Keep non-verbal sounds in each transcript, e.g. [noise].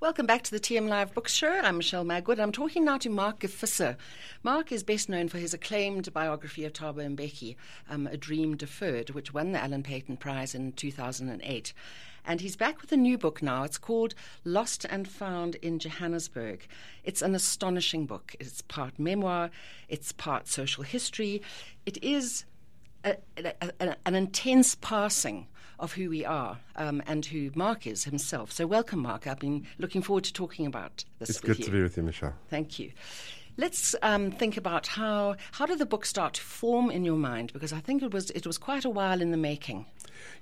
Welcome back to the TM Live Book Show. I'm Michelle Magwood. And I'm talking now to Mark Gevisser. Mark is best known for his acclaimed biography of Thabo Mbeki, um, A Dream Deferred, which won the Alan Paton Prize in 2008. And he's back with a new book now. It's called Lost and Found in Johannesburg. It's an astonishing book. It's part memoir, it's part social history. It is a, a, a, an intense passing of who we are um, and who Mark is himself. So, welcome, Mark. I've been looking forward to talking about this. It's good you. to be with you, Michelle. Thank you. Let's um, think about how how did the book start to form in your mind? Because I think it was it was quite a while in the making.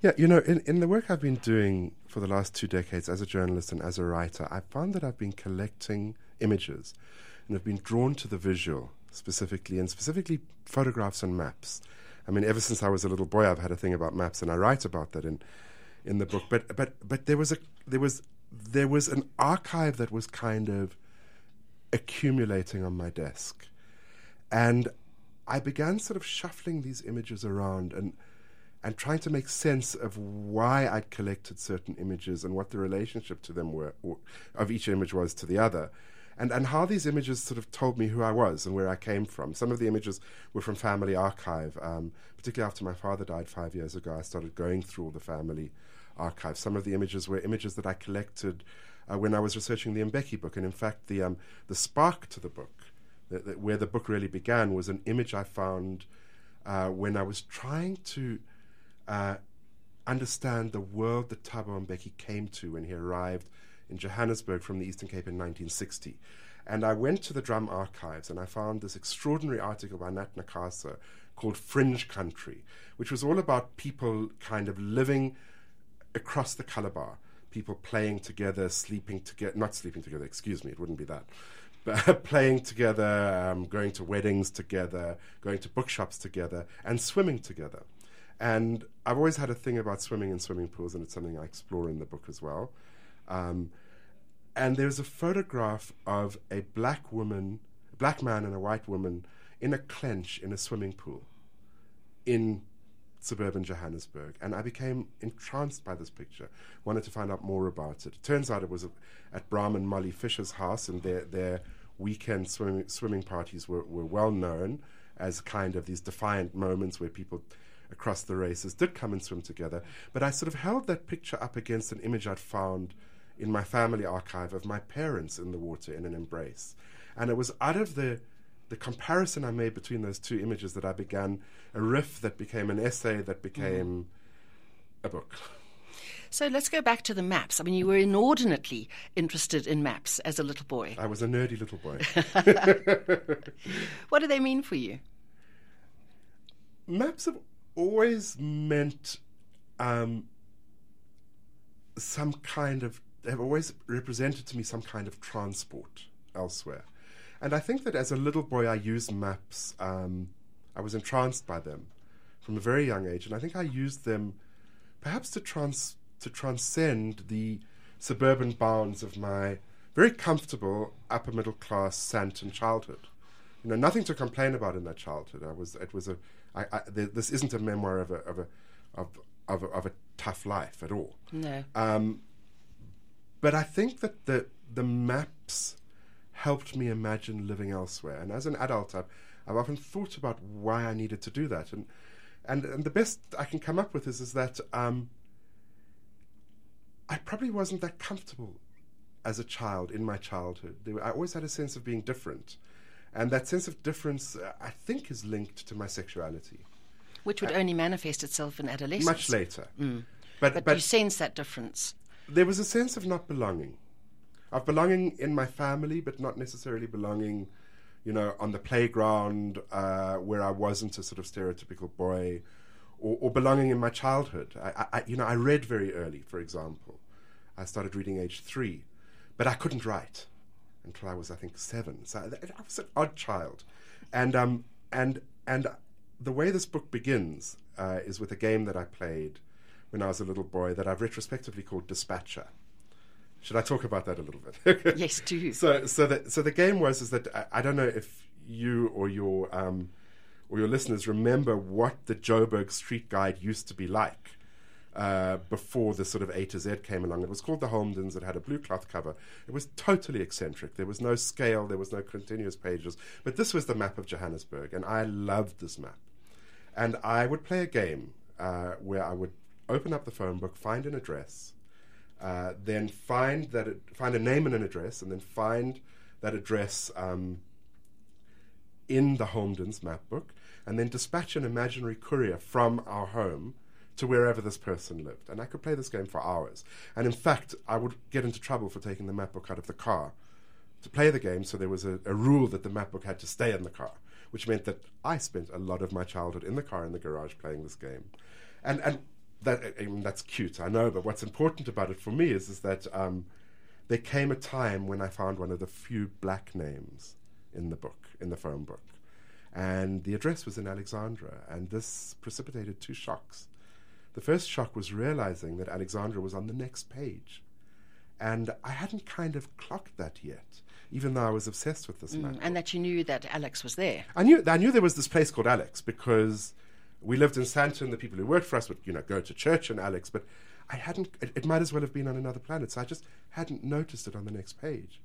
Yeah, you know, in, in the work I've been doing for the last two decades as a journalist and as a writer, I've found that I've been collecting images and I've been drawn to the visual specifically, and specifically photographs and maps. I mean, ever since I was a little boy, I've had a thing about maps, and I write about that in in the book. But but but there was a there was there was an archive that was kind of accumulating on my desk, and I began sort of shuffling these images around and and trying to make sense of why I'd collected certain images and what the relationship to them were, of each image was to the other and, and how these images sort of told me who I was and where I came from. Some of the images were from Family Archive, um, particularly after my father died five years ago. I started going through all the family archives. Some of the images were images that I collected uh, when I was researching the Mbeki book, and in fact, the um, the spark to the book, the, the, where the book really began, was an image I found uh, when I was trying to. Uh, understand the world that Thabo Mbeki came to when he arrived in Johannesburg from the Eastern Cape in 1960. And I went to the drum archives and I found this extraordinary article by Nat Nakasa called Fringe Country, which was all about people kind of living across the colour bar, people playing together, sleeping together, not sleeping together, excuse me, it wouldn't be that. [laughs] But playing together, um, going to weddings together, going to bookshops together, and swimming together. And I've always had a thing about swimming in swimming pools, and it's something I explore in the book as well. Um, and there's a photograph of a black woman, black man and a white woman in a clench in a swimming pool in suburban Johannesburg. And I became entranced by this picture, wanted to find out more about it. it turns out it was at Bram and Molly Fischer's house, and their, their weekend swimming, swimming parties were, were well known as kind of these defiant moments where people across the races did come and swim together. But I sort of held that picture up against an image I'd found in my family archive of my parents in the water in an embrace. And it was out of the the comparison I made between those two images that I began a riff that became an essay that became mm. a book. So let's go back to the maps. I mean, you were inordinately interested in maps as a little boy. I was a nerdy little boy. [laughs] what do they mean for you? Maps have always meant um, some kind of have always represented to me some kind of transport elsewhere. And I think that as a little boy, I used maps. Um, I was entranced by them from a very young age, and I think I used them perhaps to trans to transcend the suburban bounds of my very comfortable upper middle class Sandton childhood. You know, nothing to complain about in that childhood. I was it was a I, I, this isn't a memoir of a of a of, of, a, of a tough life at all. No. Um, but I think that the the maps helped me imagine living elsewhere. And as an adult, I've, I've often thought about why I needed to do that. And and, and the best I can come up with is is that um, I probably wasn't that comfortable as a child in my childhood. I always had a sense of being different. And that sense of difference, uh, I think, is linked to my sexuality. Which would uh, only manifest itself in adolescence. Much later. Mm. But, but, but you sense that difference there was a sense of not belonging, of belonging in my family, but not necessarily belonging, you know, on the playground uh, where I wasn't a sort of stereotypical boy, or, or belonging in my childhood. I, I, you know, I read very early, for example. I started reading age three, but I couldn't write until I was, I think, seven. So I, was an odd child, and um, and and the way this book begins uh, is with a game that I played when I was a little boy that I've retrospectively called Dispatcher. Should I talk about that a little bit? [laughs] yes, do. So, so the so the game was is that I, I don't know if you or your um, or your listeners remember what the Joburg Street Guide used to be like. uh, before the sort of A to Z came along. It was called the Holmdens. It had a blue cloth cover. It was totally eccentric. There was no scale. There was no continuous pages. But this was the map of Johannesburg, and I loved this map. And I would play a game uh, where I would open up the phone book, find an address, uh, then find that it, find a name and an address, and then find that address um, in the Holmdens map book, and then dispatch an imaginary courier from our home to wherever this person lived. And I could play this game for hours. And in fact, I would get into trouble for taking the map book out of the car to play the game, so there was a, a rule that the map book had to stay in the car, which meant that I spent a lot of my childhood in the car in the garage playing this game. And, and that, I mean, that's cute, I know, but what's important about it for me is, is that um, there came a time when I found one of the few black names in the book, in the phone book. And the address was in Alexandra, and this precipitated two shocks. The first shock was realizing that Alexandra was on the next page. And I hadn't kind of clocked that yet, even though I was obsessed with this man. And that you knew that Alex was there. I knew I knew there was this place called Alex because we lived in Sandton. The people who worked for us would, you know, go to church in Alex, but I hadn't. It, it might as well have been on another planet, so I just hadn't noticed it on the next page.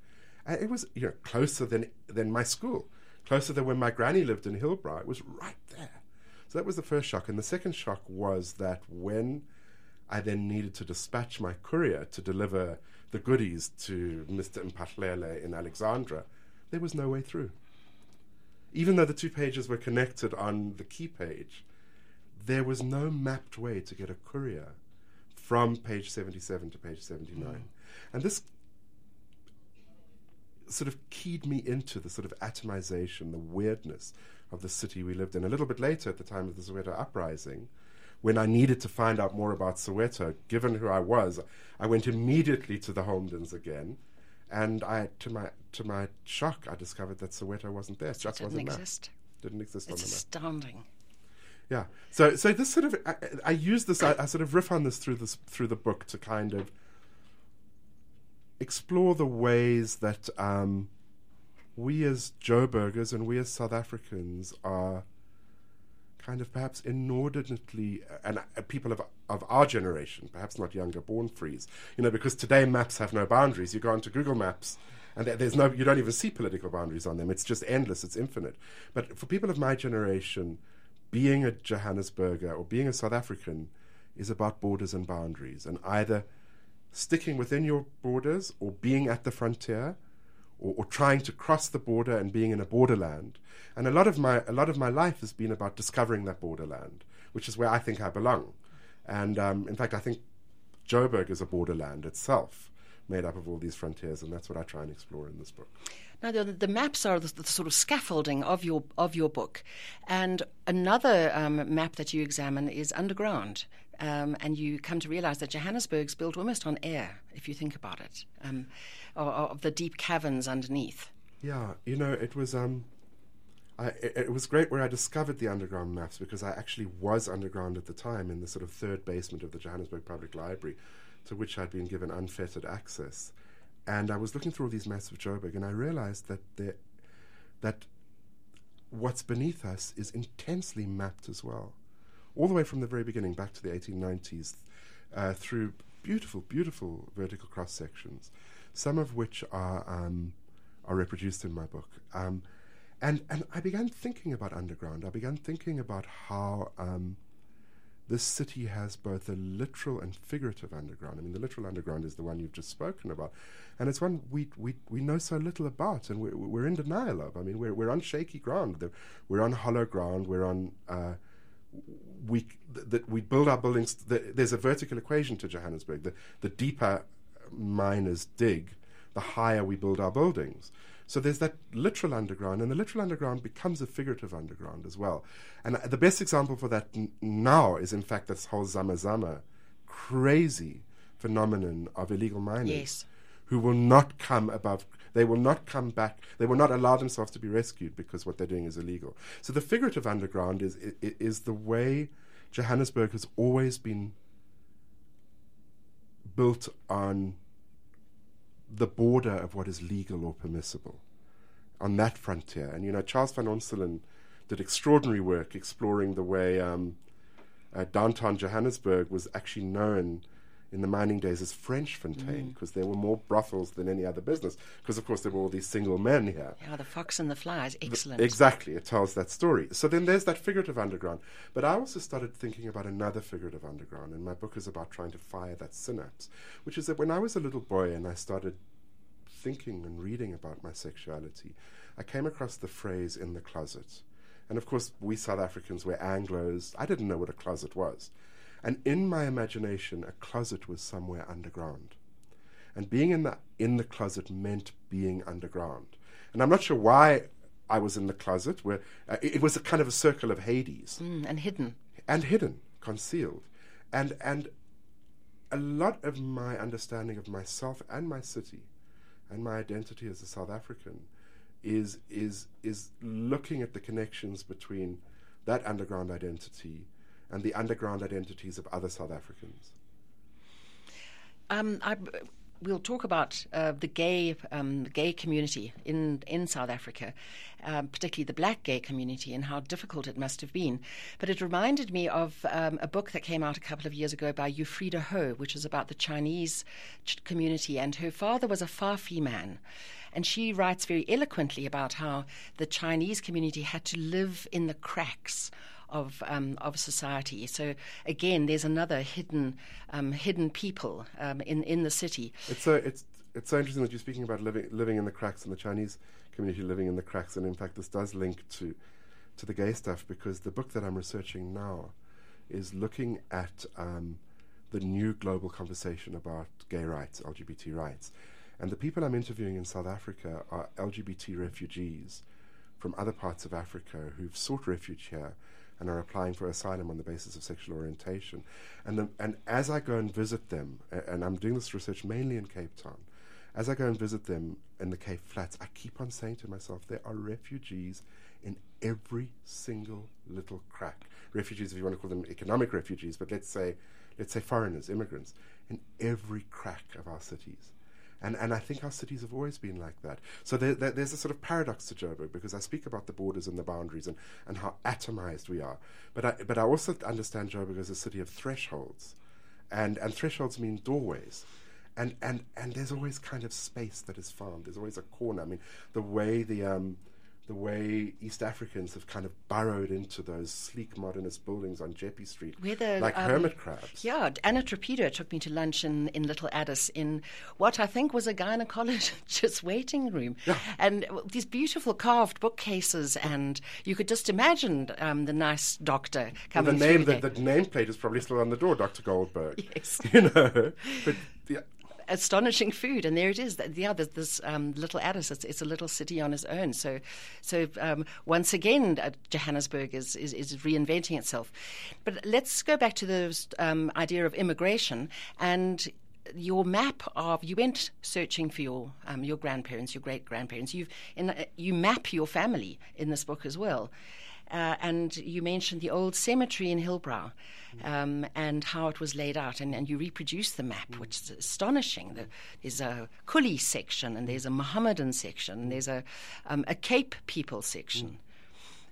And it was, you know, closer than than my school, closer than when my granny lived in Hillbrow. It was right there. So that was the first shock, and the second shock was that when I then needed to dispatch my courier to deliver the goodies to Mr. Mpahlele in Alexandra, there was no way through. Even though the two pages were connected on the key page, there was no mapped way to get a courier from page 77 to page 79. Mm. And this sort of keyed me into the sort of atomization, the weirdness of the city we lived in. A little bit later, at the time of the Soweto uprising, when I needed to find out more about Soweto, given who I was, I went immediately to the Holmdens again. And I, to my to my shock, I discovered that Soweto wasn't there. It just didn't wasn't exist. There. Didn't exist it's on the map. astounding. Yeah. So so this sort of I, I use this I, I, sort of riff on this through this through the book to kind of explore the ways that um, we as Joburgers and we as South Africans are kind of perhaps inordinately and uh, people of of our generation, perhaps not younger born frees, you know, because today maps have no boundaries. You go onto Google Maps and there's no you don't even see political boundaries on them. It's just endless. It's infinite. But for people of my generation being a Johannesburger or being a South African is about borders and boundaries, and either sticking within your borders or being at the frontier. Or, or, trying to cross the border and being in a borderland. And a lot of my a lot of my life has been about discovering that borderland, which is where I think I belong. And um, in fact, I think Joburg is a borderland itself, made up of all these frontiers, and that's what I try and explore in this book. Now, the, the maps are the, the, sort of scaffolding of your of your book, and another um, map that you examine is underground. Um, and you come to realize that Johannesburg's built almost on air, if you think about it, um, of, the deep caverns underneath. Yeah, you know, it was um, I, it, it, was great where I discovered the underground maps because I actually was underground at the time in the sort of third basement of the Johannesburg Public Library, to which I'd been given unfettered access. And I was looking through all these maps of Joburg, and I realized that that what's beneath us is intensely mapped as well, all the way from the very beginning back to the 1890s, uh, through beautiful, beautiful vertical cross sections, some of which are um, are reproduced in my book. Um, and and I began thinking about underground. I began thinking about how um, this city has both a literal and figurative underground. I mean, the literal underground is the one you've just spoken about, and it's one we we, we know so little about, and we're, we're in denial of. I mean, we're we're on shaky ground. We're on hollow ground. We're on. Uh, we that we build our buildings. The, there's a vertical equation to Johannesburg. The the deeper miners dig, the higher we build our buildings. So there's that literal underground, and the literal underground becomes a figurative underground as well. And the best example for that n- now is, in fact, this whole Zama Zama crazy phenomenon of illegal miners yes. who will not come above. They will not come back. They will not allow themselves to be rescued because what they're doing is illegal. So the figurative underground is is, is the way Johannesburg has always been built on the border of what is legal or permissible on that frontier. And you know, Charles van Onselen did extraordinary work exploring the way um, uh, downtown Johannesburg was actually known in the mining days as Frenchfontein mm. because there were more brothels than any other business. Because, of course, there were all these single men here. Yeah, the fox and the flies, excellent. Exactly, it tells that story. So then there's that figurative underground. But I also started thinking about another figurative underground, and my book is about trying to fire that synapse, which is that when I was a little boy and I started thinking and reading about my sexuality, I came across the phrase in the closet. And of course, we South Africans, were Anglos. I didn't know what a closet was. And in my imagination, a closet was somewhere underground. And being in the, in the closet meant being underground. And I'm not sure why I was in the closet, where uh, it, it was a kind of a circle of Hades. Mm, and hidden. And hidden, concealed. And, and a lot of my understanding of myself and my city and my identity as a South African is, is, is looking at the connections between that underground identity and the underground identities of other South Africans? Um, I, we'll talk about uh, the gay um, gay community in in South Africa, um, particularly the black gay community, and how difficult it must have been. But it reminded me of um, a book that came out a couple of years ago by Ufrieda Ho, which is about the Chinese ch- community, and her father was a Fafi man. And she writes very eloquently about how the Chinese community had to live in the cracks of um, of society. So again, there's another hidden um, hidden people um, in in the city. It's so it's it's so interesting that you're speaking about living living in the cracks and the Chinese community living in the cracks, and in fact, this does link to to the gay stuff because the book that I'm researching now is looking at um, the new global conversation about gay rights, LGBT rights. And the people I'm interviewing in South Africa are LGBT refugees from other parts of Africa who've sought refuge here and are applying for asylum on the basis of sexual orientation. And, the, and as I go and visit them, and I'm doing this research mainly in Cape Town, as I go and visit them in the Cape Flats, I keep on saying to myself, there are refugees in every single little crack. Refugees, if you want to call them economic refugees, but let's say, let's say foreigners, immigrants, in every crack of our cities. And, and I think our cities have always been like that. So there, there, there's a sort of paradox to Joburg because I speak about the borders and the boundaries and, and how atomized we are. But I, but I also understand Joburg as a city of thresholds. And, and thresholds mean doorways. And, and, and there's always kind of space that is found. There's always a corner. I mean, the way the, um, the way East Africans have kind of burrowed into those sleek modernist buildings on Jeppe Street, the, like um, hermit crabs. Yeah, Anna Trapido took me to lunch in, in Little Addis in what I think was a gynecologist's [laughs] waiting room. Yeah. And these beautiful carved bookcases, and you could just imagine um, the nice doctor Well, the coming name, through the, there. the nameplate is probably still on the door, Dr. Goldberg. [laughs] Yes. [laughs] You know, but astonishing food, and there it is. Yeah, there's this um, little Addis. It's, it's a little city on its own. So, so um, once again, uh, Johannesburg is, is, is reinventing itself. But let's go back to the um, idea of immigration and your map of you went searching for your um, your grandparents, your great grandparents. You've uh, you map your family in this book as well. Uh, and you mentioned the old cemetery in Hillbrow um, and how it was laid out, and, and you reproduce the map, which is astonishing. There's a Coolie section, and there's a Mohammedan section, and there's a, um, a Cape people section.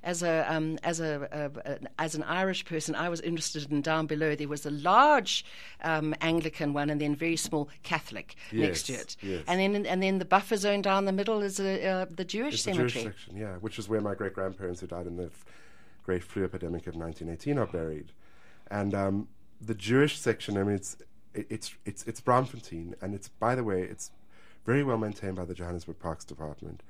As a um, as a, a, as an Irish person, I was interested in down below. There was a large um, Anglican one, and then very small Catholic next to it, yes. and then and then the buffer zone down the middle is a, uh, the Jewish it's the. Jewish section, yeah, which is where my great grandparents who died in the f- great flu epidemic of 1918 are buried. And um, the Jewish section, I mean, it's it, it's it's it's Braamfontein, and it's by the way, it's very well maintained by the Johannesburg Parks Department.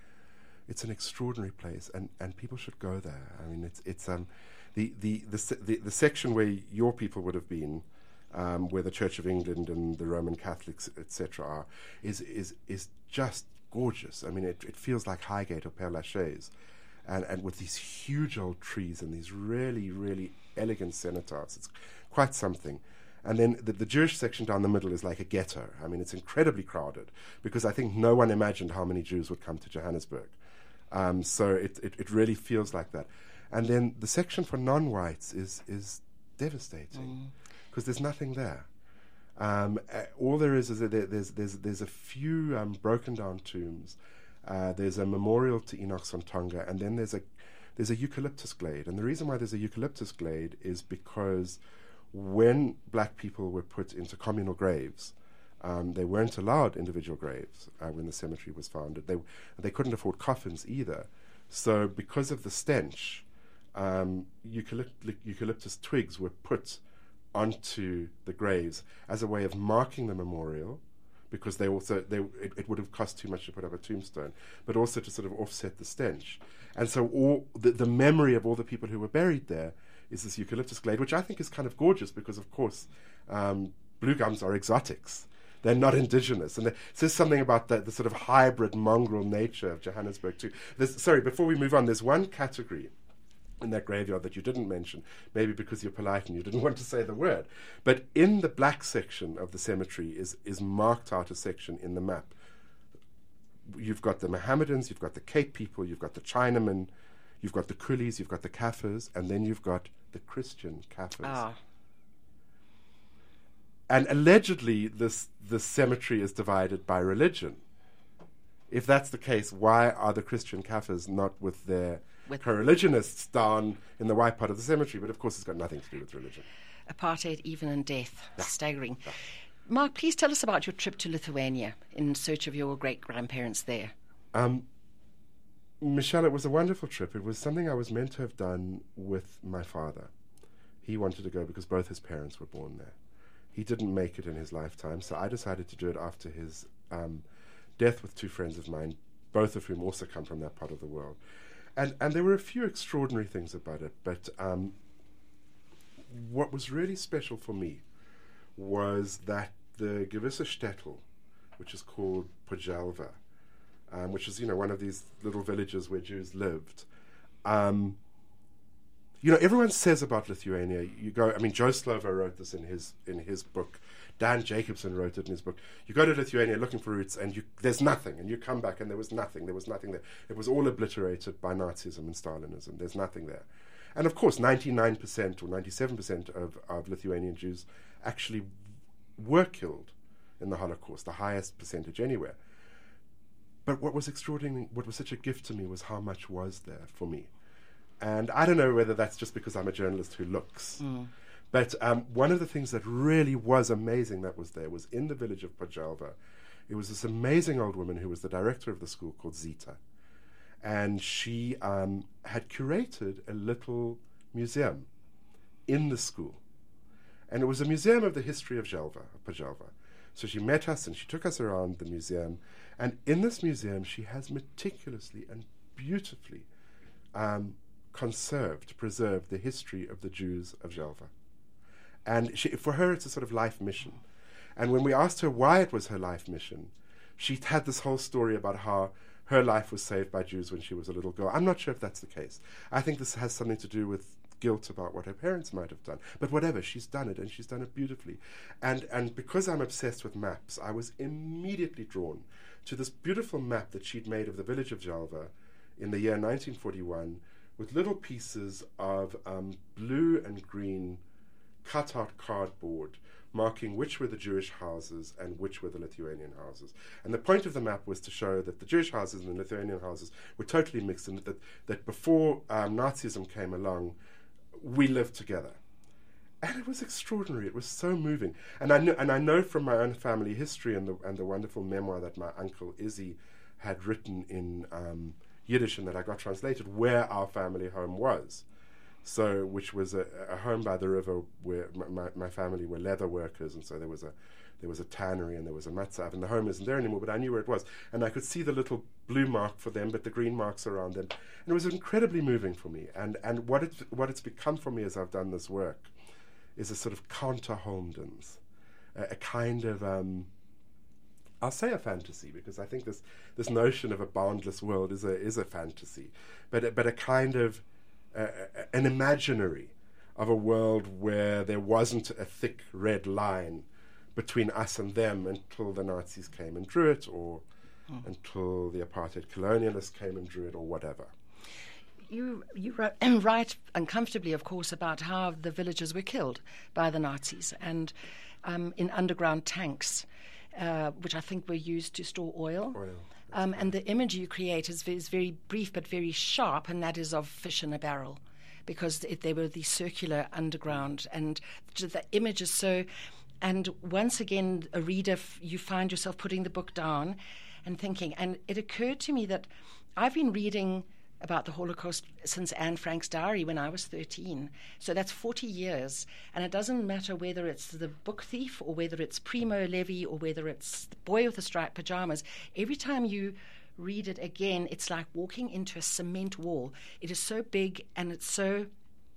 It's an extraordinary place, and, and people should go there. I mean, it's it's um, the, the, the, the, the section where your people would have been, um, where the Church of England and the Roman Catholics, etc., are, is, is, is just gorgeous. I mean, it, it feels like Highgate or Père Lachaise. And, and with these huge old trees and these really, really elegant cenotaphs. It's quite something. And then the, the Jewish section down the middle is like a ghetto. I mean, it's incredibly crowded because I think no one imagined how many Jews would come to Johannesburg. Um, so it, it, it really feels like that. And then the section for non-whites is is devastating because there's nothing there. Um, uh, all there is is that there, there's there's there's a few um, broken down tombs. Uh, there's a memorial to Enoch Sontonga, and then there's a there's a eucalyptus glade. And the reason why there's a eucalyptus glade is because when black people were put into communal graves, um, they weren't allowed individual graves uh, when the cemetery was founded. They, they couldn't afford coffins either. So, because of the stench, um, eucalypt- eucalyptus twigs were put onto the graves as a way of marking the memorial because they also they it, it, would have cost too much to put up a tombstone, but also to sort of offset the stench. And so all the, the memory of all the people who were buried there is this eucalyptus glade, which I think is kind of gorgeous because, of course, um, blue gums are exotics. They're not indigenous. And it says something about the, the sort of hybrid mongrel nature of Johannesburg, too. There's, sorry, before we move on, there's one category in that graveyard that you didn't mention, maybe because you're polite and you didn't [laughs] want to say the word. But in the black section of the cemetery is, is marked out a section in the map. You've got the Mohammedans, you've got the Cape people, you've got the Chinamen, you've got the Coolies, you've got the Kafirs, and then you've got the Christian Kafirs. Ah. And allegedly, this, this cemetery is divided by religion. If that's the case, why are the Christian Kafirs not with their with co-religionists down in the white part of the cemetery? But of course, it's got nothing to do with religion. Apartheid, even in death. Yeah. Staggering. Yeah. Mark, please tell us about your trip to Lithuania in search of your great grandparents there. Um, Michelle, it was a wonderful trip. It was something I was meant to have done with my father. He wanted to go because both his parents were born there. He didn't make it in his lifetime, so I decided to do it after his um, death with two friends of mine, both of whom also come from that part of the world. And, and there were a few extraordinary things about it, but um, what was really special for me was that the Gevisser Shtetl, which is called Pojalva, um, which is you know one of these little villages where Jews lived. Um, you know, everyone says about Lithuania. You go. I mean, Joe Slovo wrote this in his in his book. Dan Jacobson wrote it in his book. You go to Lithuania looking for roots, and you, there's nothing, and you come back, and there was nothing. There was nothing there. It was all obliterated by Nazism and Stalinism. There's nothing there. And of course, 99% or 97% of, of Lithuanian Jews actually were killed in the Holocaust, the highest percentage anywhere. But what was extraordinary, what was such a gift to me was how much was there for me. And I don't know whether that's just because I'm a journalist who looks. Mm. But um, one of the things that really was amazing that was there was in the village of Pajalva, It was this amazing old woman who was the director of the school called Zita. And she um, had curated a little museum in the school. And it was a museum of the history of Jelva, Pojalva. So she met us and she took us around the museum. And in this museum, she has meticulously and beautifully um, conserved, preserved the history of the Jews of Jelva. And she, for her, it's a sort of life mission. And when we asked her why it was her life mission, she had this whole story about how her life was saved by Jews when she was a little girl. I'm not sure if that's the case. I think this has something to do with guilt about what her parents might have done. But whatever, she's done it and she's done it beautifully. And and because I'm obsessed with maps, I was immediately drawn to this beautiful map that she'd made of the village of Jalva in the year 1941 with little pieces of um, blue and green cut out cardboard marking which were the Jewish houses and which were the Lithuanian houses. And the point of the map was to show that the Jewish houses and the Lithuanian houses were totally mixed, and that, that before um, Nazism came along, we lived together. And it was extraordinary. It was so moving. And I know, and I know from my own family history and the, and the wonderful memoir that my uncle Izzy had written in um, Yiddish and that I got translated, where our family home was. So which was a, a, home by the river where my, my, family were leather workers, and so there was a there was a tannery and there was a matzav, and the home isn't there anymore, but I knew where it was, and I could see the little blue mark for them, but the green marks around them, and it was incredibly moving for me. And and what it what it's become for me as I've done this work is a sort of counter Holmdens, a, a kind of um, I'll say a fantasy because I think this this notion of a boundless world is a is a fantasy, but but a kind of uh, an imaginary of a world where there wasn't a thick red line between us and them until the Nazis came and drew it, or mm. until the apartheid colonialists came and drew it, or whatever. You, you [clears throat] write uncomfortably, of course, about how the villagers were killed by the Nazis and um, in underground tanks, uh, which I think were used to store oil. oil. Um, and the image you create is, is very brief but very sharp, and that is of fish in a barrel. because it, they were the circular underground, and the image is so. And once again, a reader, you find yourself putting the book down and thinking. And it occurred to me that I've been reading about the Holocaust since Anne Frank's diary when I was 13. So that's 40 years. And it doesn't matter whether it's The Book Thief or whether it's Primo Levi or whether it's The Boy with the Striped Pajamas. Every time you read it again, it's like walking into a cement wall. It is so big and it's so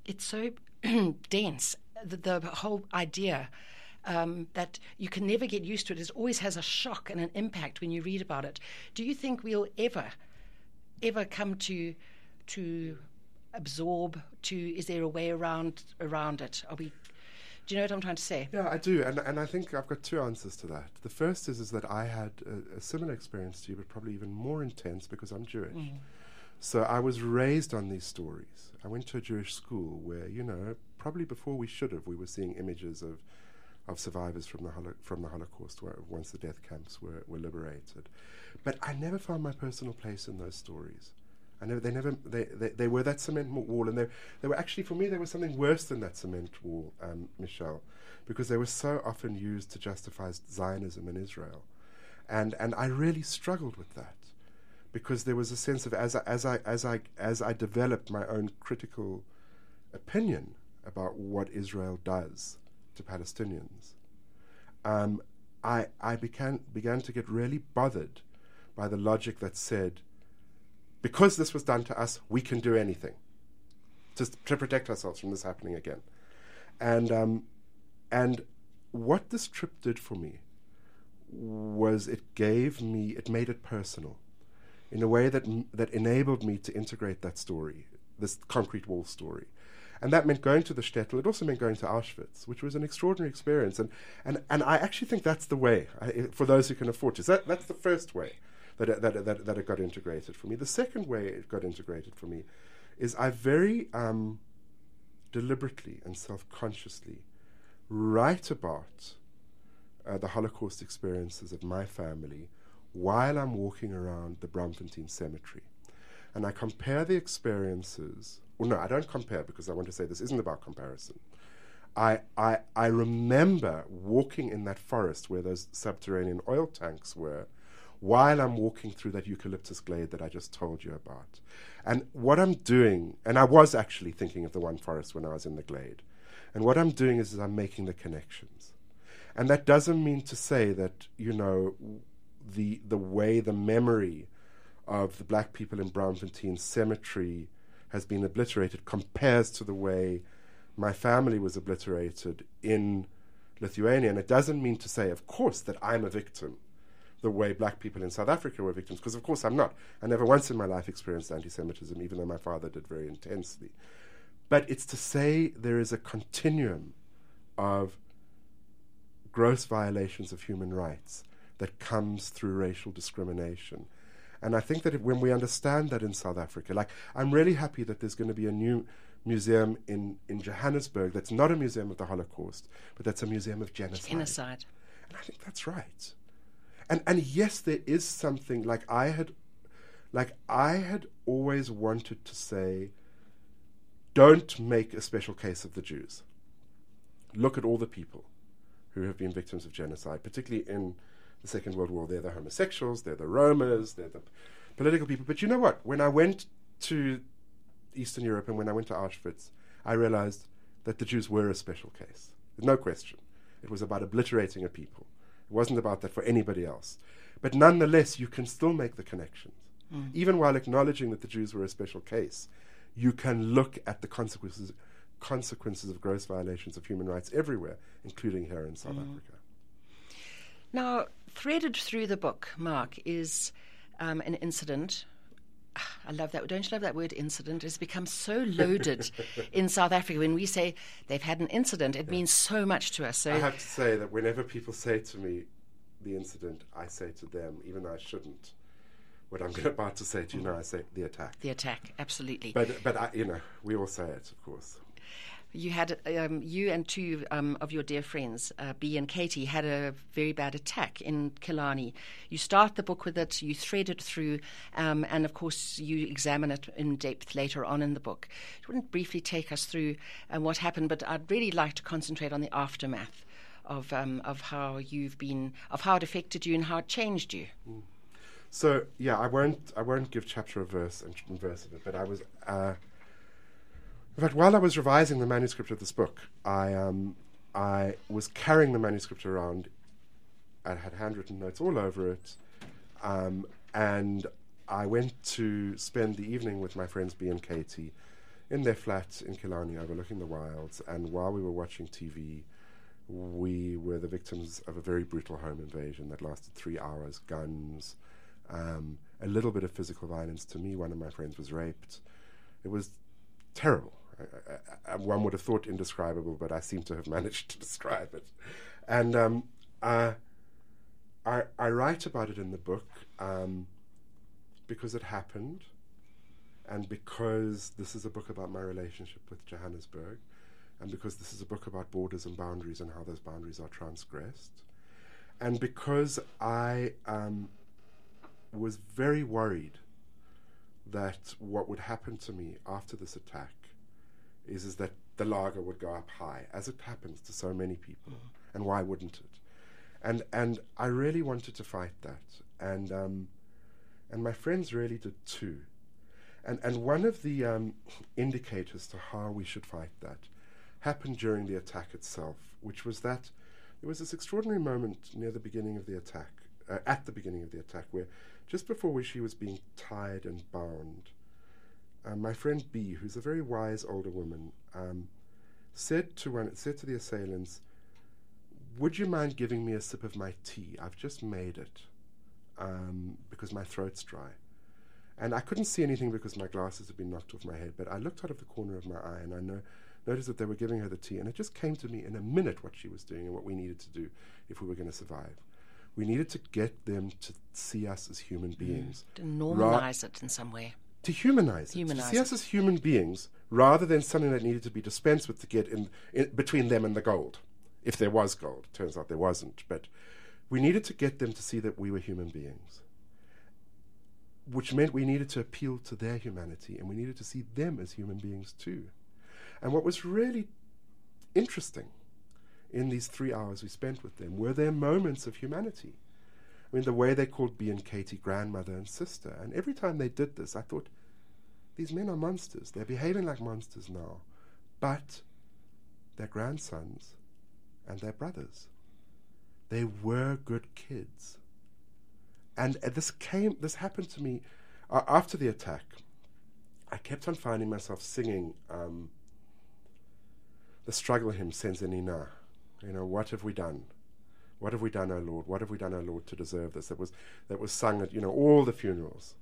it's so [clears throat] dense. The, the, whole idea um, that you can never get used to it. It always has a shock and an impact when you read about it. Do you think we'll ever ever come to to absorb? To is there a way around around it? Are we? Do you know what I'm trying to say? Yeah, I do, and and I think I've got two answers to that. The first is is that I had a, a similar experience to you, but probably even more intense because I'm Jewish. Mm. So I was raised on these stories. I went to a Jewish school where, you know, probably before we should have, we were seeing images of of survivors from the holo- from the Holocaust once the death camps were, were liberated. But I never found my personal place in those stories. I never, they never, they, they, they were that cement wall, and they, they were actually, for me, there was something worse than that cement wall, um, Michelle, because they were so often used to justify Zionism in Israel. And, and I really struggled with that because there was a sense of, as I, as I, as I, as I developed my own critical opinion about what Israel does to Palestinians, um, I, I began, began to get really bothered by the logic that said, because this was done to us, we can do anything to, to protect ourselves from this happening again. And, um, and what this trip did for me was it gave me, it made it personal in a way that, that enabled me to integrate that story, this concrete wall story. And that meant going to the shtetl. It also meant going to Auschwitz, which was an extraordinary experience. And, and, and I actually think that's the way, I, for those who can afford to. So that, that's the first way that it, that, that, that it got integrated for me. The second way it got integrated for me is I very um, deliberately and self consciously write about uh, the Holocaust experiences of my family while I'm walking around the Braamfontein Cemetery. And I compare the experiences, well, no, I don't compare because I want to say this isn't about comparison. I, I, I remember walking in that forest where those subterranean oil tanks were while I'm walking through that eucalyptus glade that I just told you about. And what I'm doing, and I was actually thinking of the one forest when I was in the glade, and what I'm doing is, is I'm making the connections. And that doesn't mean to say that, you know, the, the way the memory of the black people in Braamfontein cemetery has been obliterated compares to the way my family was obliterated in Lithuania. And it doesn't mean to say, of course, that I'm a victim the way black people in South Africa were victims, because of course I'm not. I never once in my life experienced anti Semitism, even though my father did very intensely. But it's to say there is a continuum of gross violations of human rights that comes through racial discrimination. And I think that when we understand that in South Africa, like I'm really happy that there's going to be a new museum in, in Johannesburg that's not a museum of the Holocaust, but that's a museum of genocide. Genocide. And I think that's right and and yes, there is something like I had, like I had always wanted to say. Don't make a special case of the Jews. Look at all the people who have been victims of genocide, particularly in the Second World War. They're the homosexuals, they're the Romas, they're the political people. But you know what? When I went to Eastern Europe and when I went to Auschwitz, I realized that the Jews were a special case. There's no question. It was about obliterating a people. It wasn't about that for anybody else. But nonetheless, you can still make the connections. Mm. Even while acknowledging that the Jews were a special case, you can look at the consequences consequences of gross violations of human rights everywhere, including here in South mm. Africa. Now, threaded through the book, Mark, is um, an incident I love that. Don't you love that word incident? It's become so loaded [laughs] in South Africa. When we say they've had an incident, it yeah. means so much to us. So I have to say that whenever people say to me the incident, I say to them, even though I shouldn't, what I'm about to say to you now, I say the attack. The attack, absolutely. But, but I, you know, we all say it, of course. You had um, you and two um, of your dear friends, uh, B and Katie, had a very bad attack in Killarney. You start the book with it, you thread it through, um, and of course you examine it in depth later on in the book. You wouldn't briefly take us through um, what happened, but I'd really like to concentrate on the aftermath of um, of how you've been, of how it affected you and how it changed you. Mm. So yeah, I won't I won't give chapter or verse and verse of it, but I was. Uh, in fact, while I was revising the manuscript of this book, I, um, I was carrying the manuscript around. I had handwritten notes all over it. Um, and I went to spend the evening with my friends B and Katie in their flat in Killarney overlooking the wilds. And while we were watching TV, we were the victims of a very brutal home invasion that lasted three hours, guns, um, a little bit of physical violence. To me, one of my friends was raped. It was terrible. I, I, one would have thought indescribable, but I seem to have managed to describe it. And um, I, I, I, write about it in the book um, because it happened, and because this is a book about my relationship with Johannesburg, and because this is a book about borders and boundaries and how those boundaries are transgressed, and because I um, was very worried that what would happen to me after this attack is, is that the laager would go up high, as it happens to so many people. Mm. And why wouldn't it? And and I really wanted to fight that, and um, and my friends really did too. And and one of the um, indicators to how we should fight that happened during the attack itself, which was that there was this extraordinary moment near the beginning of the attack, uh, at the beginning of the attack, where just before she was being tied and bound, uh, my friend B, who's a very wise older woman, um, said to one said to the assailants, "Would you mind giving me a sip of my tea? I've just made it um, because my throat's dry." And I couldn't see anything because my glasses had been knocked off my head. But I looked out of the corner of my eye and I know, noticed that they were giving her the tea. And it just came to me in a minute what she was doing and what we needed to do if we were going to survive. We needed to get them to see us as human mm. beings. Mm, to normalize Ra- it in some way to humanize, humanize it, to see us as human beings rather than something that needed to be dispensed with to get in, in between them and the gold. If there was gold, turns out there wasn't, but we needed to get them to see that we were human beings, which meant we needed to appeal to their humanity and we needed to see them as human beings too. And what was really interesting in these three hours we spent with them were their moments of humanity. I mean, the way they called B and Katie grandmother and sister. And every time they did this, I thought, these men are monsters. They're behaving like monsters now. But they're grandsons and they're brothers. They were good kids. And uh, this came, this happened to me uh, after the attack. I kept on finding myself singing um, the struggle hymn, Senzenina. You know, what have we done? What have we done, O Lord? What have we done, O Lord, to deserve this? That was that was sung at you know all the funerals,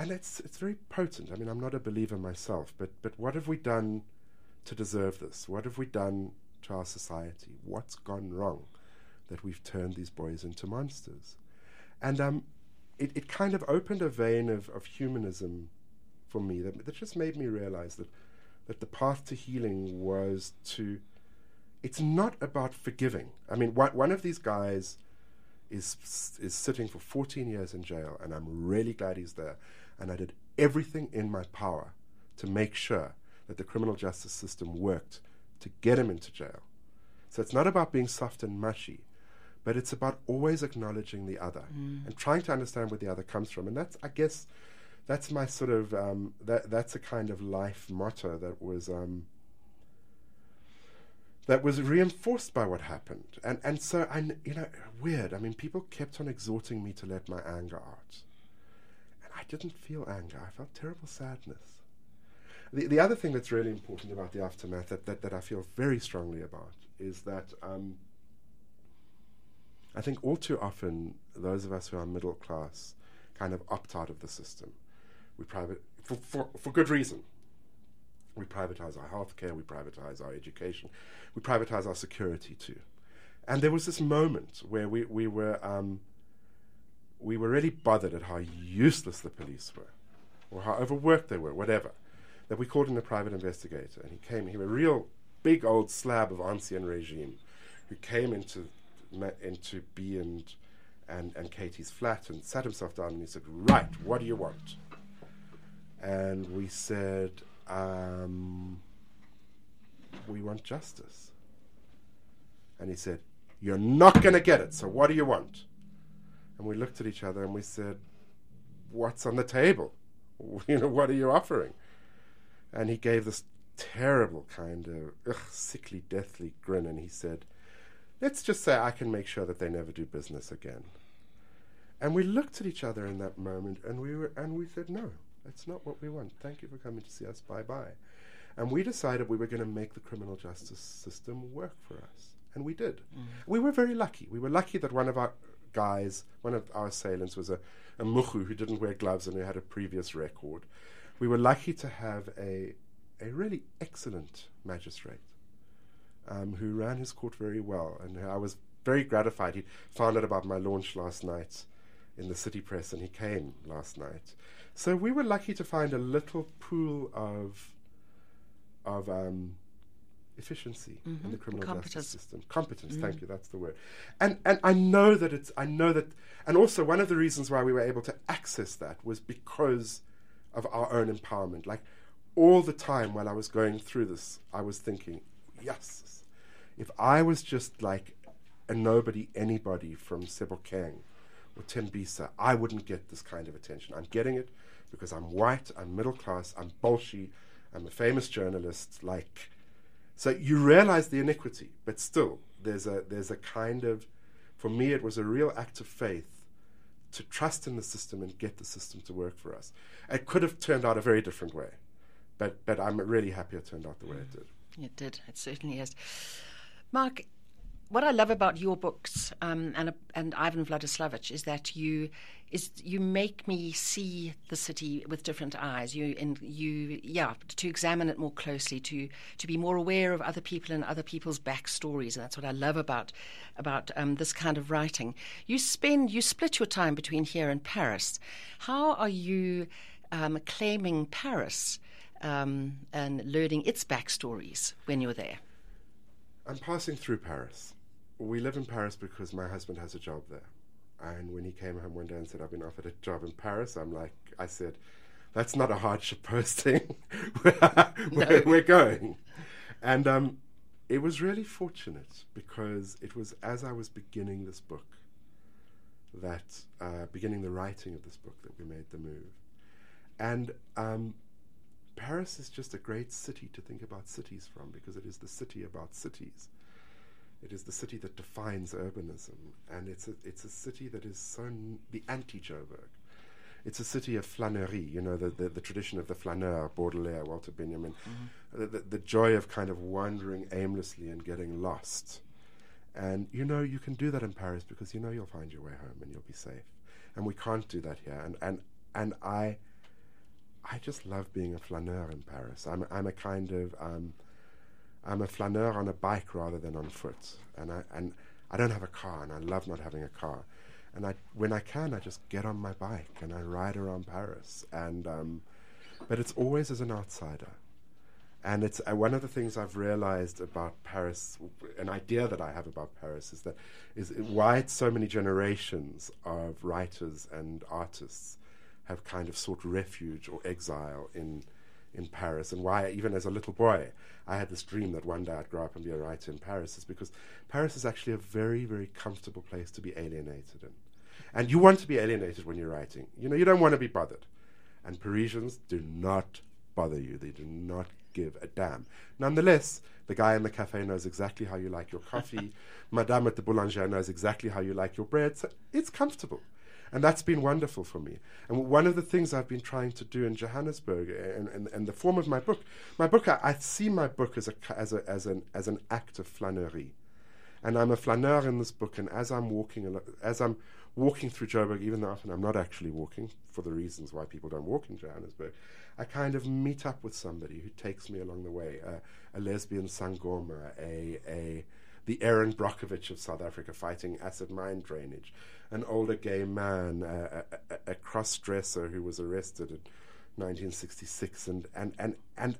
and it's it's very potent. I mean, I'm not a believer myself, but but what have we done to deserve this? What have we done to our society? What's gone wrong that we've turned these boys into monsters? And um, it it kind of opened a vein of of humanism for me that that just made me realize that that the path to healing was to it's not about forgiving. I mean, one, one of these guys is is sitting for 14 years in jail, and I'm really glad he's there. And I did everything in my power to make sure that the criminal justice system worked to get him into jail. So it's not about being soft and mushy, but it's about always acknowledging the other mm. and trying to understand where the other comes from. And that's, I guess, that's my sort of um, that that's a kind of life motto that was. Um, that was reinforced by what happened. And and so I you know weird. I mean, people kept on exhorting me to let my anger out, I didn't feel anger. I felt terrible sadness. The the other thing that's really important about the aftermath that that, that I feel very strongly about is that. Um, I think all too often those of us who are middle class kind of opt out of the system. We private for, for, for good reason. We privatize our healthcare, we privatize our education, we privatize our security too. And there was this moment where we, we were um, we were really bothered at how useless the police were, or how overworked they were, whatever. That we called in a private investigator, and he came. He was a real big old slab of ancien regime who came into into B and and and Katie's flat and sat himself down and he said, "Right, what do you want?" And we said, um, "We want justice." And he said, "You're not going to get it. So what do you want?" And we looked at each other and we said, "What's on the table? [laughs] You know, what are you offering?" And he gave this terrible kind of ugh, sickly, deathly grin, and he said, "Let's just say I can make sure that they never do business again." And we looked at each other in that moment, and we were, and we said, "No, that's not what we want. Thank you for coming to see us. Bye bye." And we decided we were going to make the criminal justice system work for us, and we did. Mm. We were very lucky. We were lucky that one of our guys, one of our assailants, was a, a muhu who didn't wear gloves and who had a previous record. We were lucky to have a a really excellent magistrate um, who ran his court very well. And I was very gratified. He found out about my launch last night in the city press, and he came last night. So we were lucky to find a little pool of of um, efficiency mm-hmm. in the criminal Competence. justice system. Competence, mm. thank you, that's the word. And and I know that it's I know that and also one of the reasons why we were able to access that was because of our own empowerment. Like all the time while I was going through this, I was thinking, yes, if I was just like a nobody anybody from Sebokeng or Tembisa, I wouldn't get this kind of attention. I'm getting it because I'm white, I'm middle class, I'm bolshy, I'm a famous journalist. Like, so you realize the iniquity, but still, there's a there's a kind of, for me, it was a real act of faith to trust in the system and get the system to work for us. It could have turned out a very different way but but I'm really happy it turned out the way it did. It did. It certainly is. Mark, what I love about your books um, and and Ivan Vladislavich is that you is you make me see the city with different eyes. You and you yeah to examine it more closely, to to be more aware of other people and other people's backstories, and that's what I love about about um, this kind of writing. You spend you split your time between here and Paris. How are you um, claiming Paris? um, and learning its backstories when you're there? I'm passing through Paris. We live in Paris because my husband has a job there. And when he came home one day and said, I've been offered a job in Paris, I'm like, I said, that's not a hardship posting. [laughs] we're, no. we're, going. And um, it was really fortunate because it was as I was beginning this book that, uh, beginning the writing of this book, that we made the move. And um, Paris is just a great city to think about cities from because it is the city about cities. It is the city that defines urbanism, and it's a, it's a city that is so n- the anti-Joburg. It's a city of flânerie, you know, the, the, the, tradition of the flaneur, Baudelaire, Walter Benjamin, mm-hmm. the, the, joy of kind of wandering aimlessly and getting lost. And you know, you can do that in Paris because you know you'll find your way home and you'll be safe. And we can't do that here. And, and, and I I just love being a flaneur in Paris. I'm I'm a kind of um, I'm a flaneur on a bike rather than on foot, and I and I don't have a car, and I love not having a car. And I when I can, I just get on my bike and I ride around Paris. And um, but it's always as an outsider. And it's uh, one of the things I've realized about Paris. An idea that I have about Paris is that is why it's so many generations of writers and artists have kind of sought refuge or exile in in Paris, and why even as a little boy I had this dream that one day I'd grow up and be a writer in Paris is because Paris is actually a very very comfortable place to be alienated in, and you want to be alienated when you're writing. You know you don't want to be bothered, and Parisians do not bother you. They do not give a damn. Nonetheless, the guy in the cafe knows exactly how you like your coffee. [laughs] Madame at the boulanger knows exactly how you like your bread. So it's comfortable. And that's been wonderful for me. And one of the things I've been trying to do in Johannesburg and, and, and the form of my book, my book, I, I, see my book as, a, as, a, as, an, as an act of flânerie. And I'm a flaneur in this book, and as I'm walking, as I'm walking through Joburg, even though often I'm not actually walking for the reasons why people don't walk in Johannesburg, I kind of meet up with somebody who takes me along the way, uh, a lesbian sangoma, a, a the Erin Brockovich of South Africa fighting acid mine drainage, an older gay man, a, a, a cross dresser who was arrested in 1966, and, and, and, and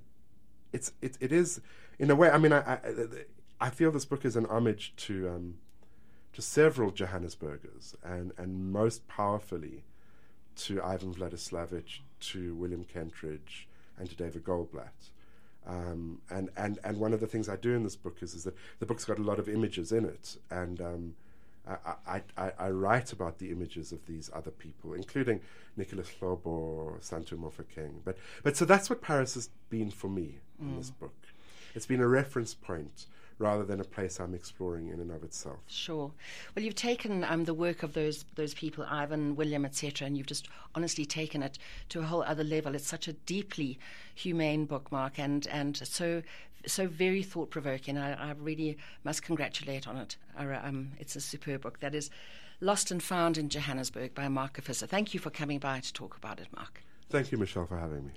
it's it, it is in a way. I mean, I, I I feel this book is an homage to um, to several Johannesburgers, and and most powerfully to Ivan Vladislavich, to William Kentridge, and to David Goldblatt. Um, and, and, and one of the things I do in this book is, is that the book's got a lot of images in it. And um, I, I, I, write about the images of these other people, including Nicholas Hlobo, Santu Mofokeng. But, but so that's what Paris has been for me mm. in this book. It's been a reference point rather than a place I'm exploring in and of itself. Sure. Well, you've taken um, the work of those those people, Ivan, William, etc., and you've just honestly taken it to a whole other level. It's such a deeply humane bookmark, and and so so very thought provoking. I, I, really must congratulate on it. Um, it's a superb book that is lost and found in Johannesburg by Mark Gevisser. Thank you for coming by to talk about it, Mark. Thank you, Michelle, for having me.